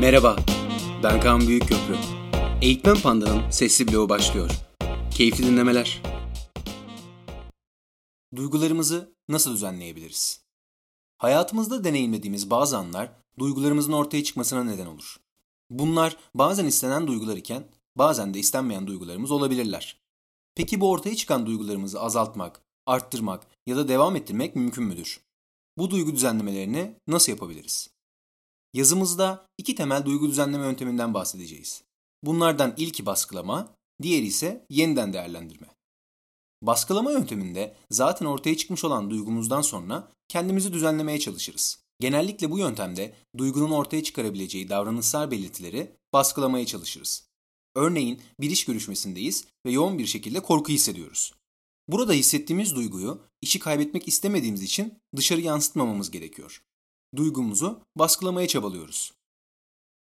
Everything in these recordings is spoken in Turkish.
Merhaba, ben Kaan Büyükköprü. Eğitmen Panda'nın sesli bloğu başlıyor. Keyifli dinlemeler. Duygularımızı nasıl düzenleyebiliriz? Hayatımızda deneyimlediğimiz bazı anlar duygularımızın ortaya çıkmasına neden olur. Bunlar bazen istenen duygular iken bazen de istenmeyen duygularımız olabilirler. Peki bu ortaya çıkan duygularımızı azaltmak, arttırmak ya da devam ettirmek mümkün müdür? Bu duygu düzenlemelerini nasıl yapabiliriz? Yazımızda iki temel duygu düzenleme yönteminden bahsedeceğiz. Bunlardan ilki baskılama, diğeri ise yeniden değerlendirme. Baskılama yönteminde zaten ortaya çıkmış olan duygumuzdan sonra kendimizi düzenlemeye çalışırız. Genellikle bu yöntemde duygunun ortaya çıkarabileceği davranışsal belirtileri baskılamaya çalışırız. Örneğin bir iş görüşmesindeyiz ve yoğun bir şekilde korku hissediyoruz. Burada hissettiğimiz duyguyu işi kaybetmek istemediğimiz için dışarı yansıtmamamız gerekiyor duygumuzu baskılamaya çabalıyoruz.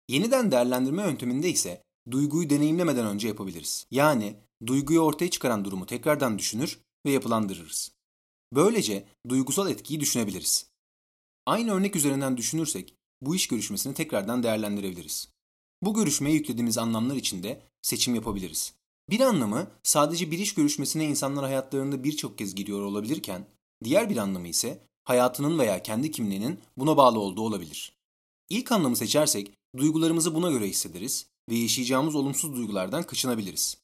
Yeniden değerlendirme yönteminde ise duyguyu deneyimlemeden önce yapabiliriz. Yani duyguyu ortaya çıkaran durumu tekrardan düşünür ve yapılandırırız. Böylece duygusal etkiyi düşünebiliriz. Aynı örnek üzerinden düşünürsek bu iş görüşmesini tekrardan değerlendirebiliriz. Bu görüşmeye yüklediğimiz anlamlar içinde seçim yapabiliriz. Bir anlamı sadece bir iş görüşmesine insanlar hayatlarında birçok kez gidiyor olabilirken, diğer bir anlamı ise hayatının veya kendi kimliğinin buna bağlı olduğu olabilir. İlk anlamı seçersek duygularımızı buna göre hissederiz ve yaşayacağımız olumsuz duygulardan kaçınabiliriz.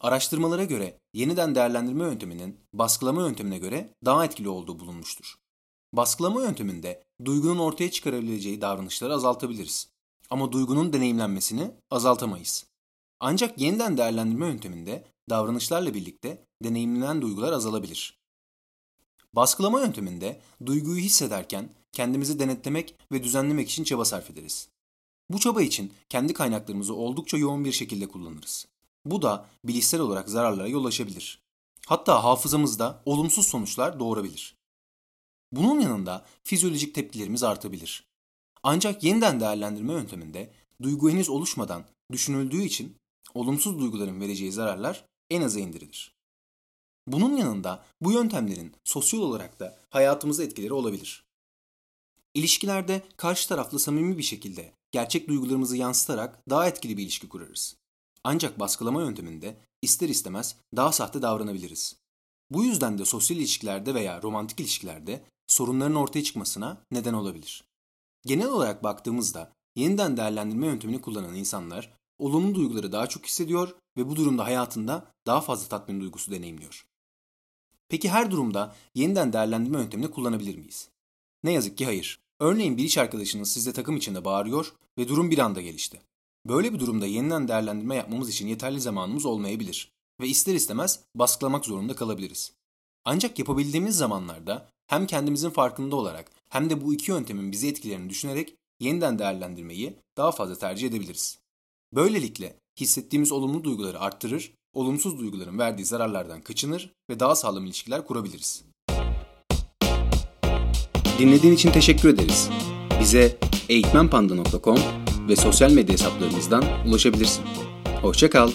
Araştırmalara göre yeniden değerlendirme yönteminin baskılama yöntemine göre daha etkili olduğu bulunmuştur. Baskılama yönteminde duygunun ortaya çıkarabileceği davranışları azaltabiliriz. Ama duygunun deneyimlenmesini azaltamayız. Ancak yeniden değerlendirme yönteminde davranışlarla birlikte deneyimlenen duygular azalabilir. Baskılama yönteminde duyguyu hissederken kendimizi denetlemek ve düzenlemek için çaba sarf ederiz. Bu çaba için kendi kaynaklarımızı oldukça yoğun bir şekilde kullanırız. Bu da bilişsel olarak zararlara yol açabilir. Hatta hafızamızda olumsuz sonuçlar doğurabilir. Bunun yanında fizyolojik tepkilerimiz artabilir. Ancak yeniden değerlendirme yönteminde duygu henüz oluşmadan düşünüldüğü için olumsuz duyguların vereceği zararlar en aza indirilir. Bunun yanında bu yöntemlerin sosyal olarak da hayatımıza etkileri olabilir. İlişkilerde karşı taraflı samimi bir şekilde gerçek duygularımızı yansıtarak daha etkili bir ilişki kurarız. Ancak baskılama yönteminde ister istemez daha sahte davranabiliriz. Bu yüzden de sosyal ilişkilerde veya romantik ilişkilerde sorunların ortaya çıkmasına neden olabilir. Genel olarak baktığımızda yeniden değerlendirme yöntemini kullanan insanlar olumlu duyguları daha çok hissediyor ve bu durumda hayatında daha fazla tatmin duygusu deneyimliyor. Peki her durumda yeniden değerlendirme yöntemini kullanabilir miyiz? Ne yazık ki hayır. Örneğin bir iş arkadaşınız size takım içinde bağırıyor ve durum bir anda gelişti. Böyle bir durumda yeniden değerlendirme yapmamız için yeterli zamanımız olmayabilir ve ister istemez baskılamak zorunda kalabiliriz. Ancak yapabildiğimiz zamanlarda hem kendimizin farkında olarak hem de bu iki yöntemin bizi etkilerini düşünerek yeniden değerlendirmeyi daha fazla tercih edebiliriz. Böylelikle hissettiğimiz olumlu duyguları arttırır olumsuz duyguların verdiği zararlardan kaçınır ve daha sağlam ilişkiler kurabiliriz. Dinlediğin için teşekkür ederiz. Bize eğitmenpanda.com ve sosyal medya hesaplarımızdan ulaşabilirsin. Hoşçakal.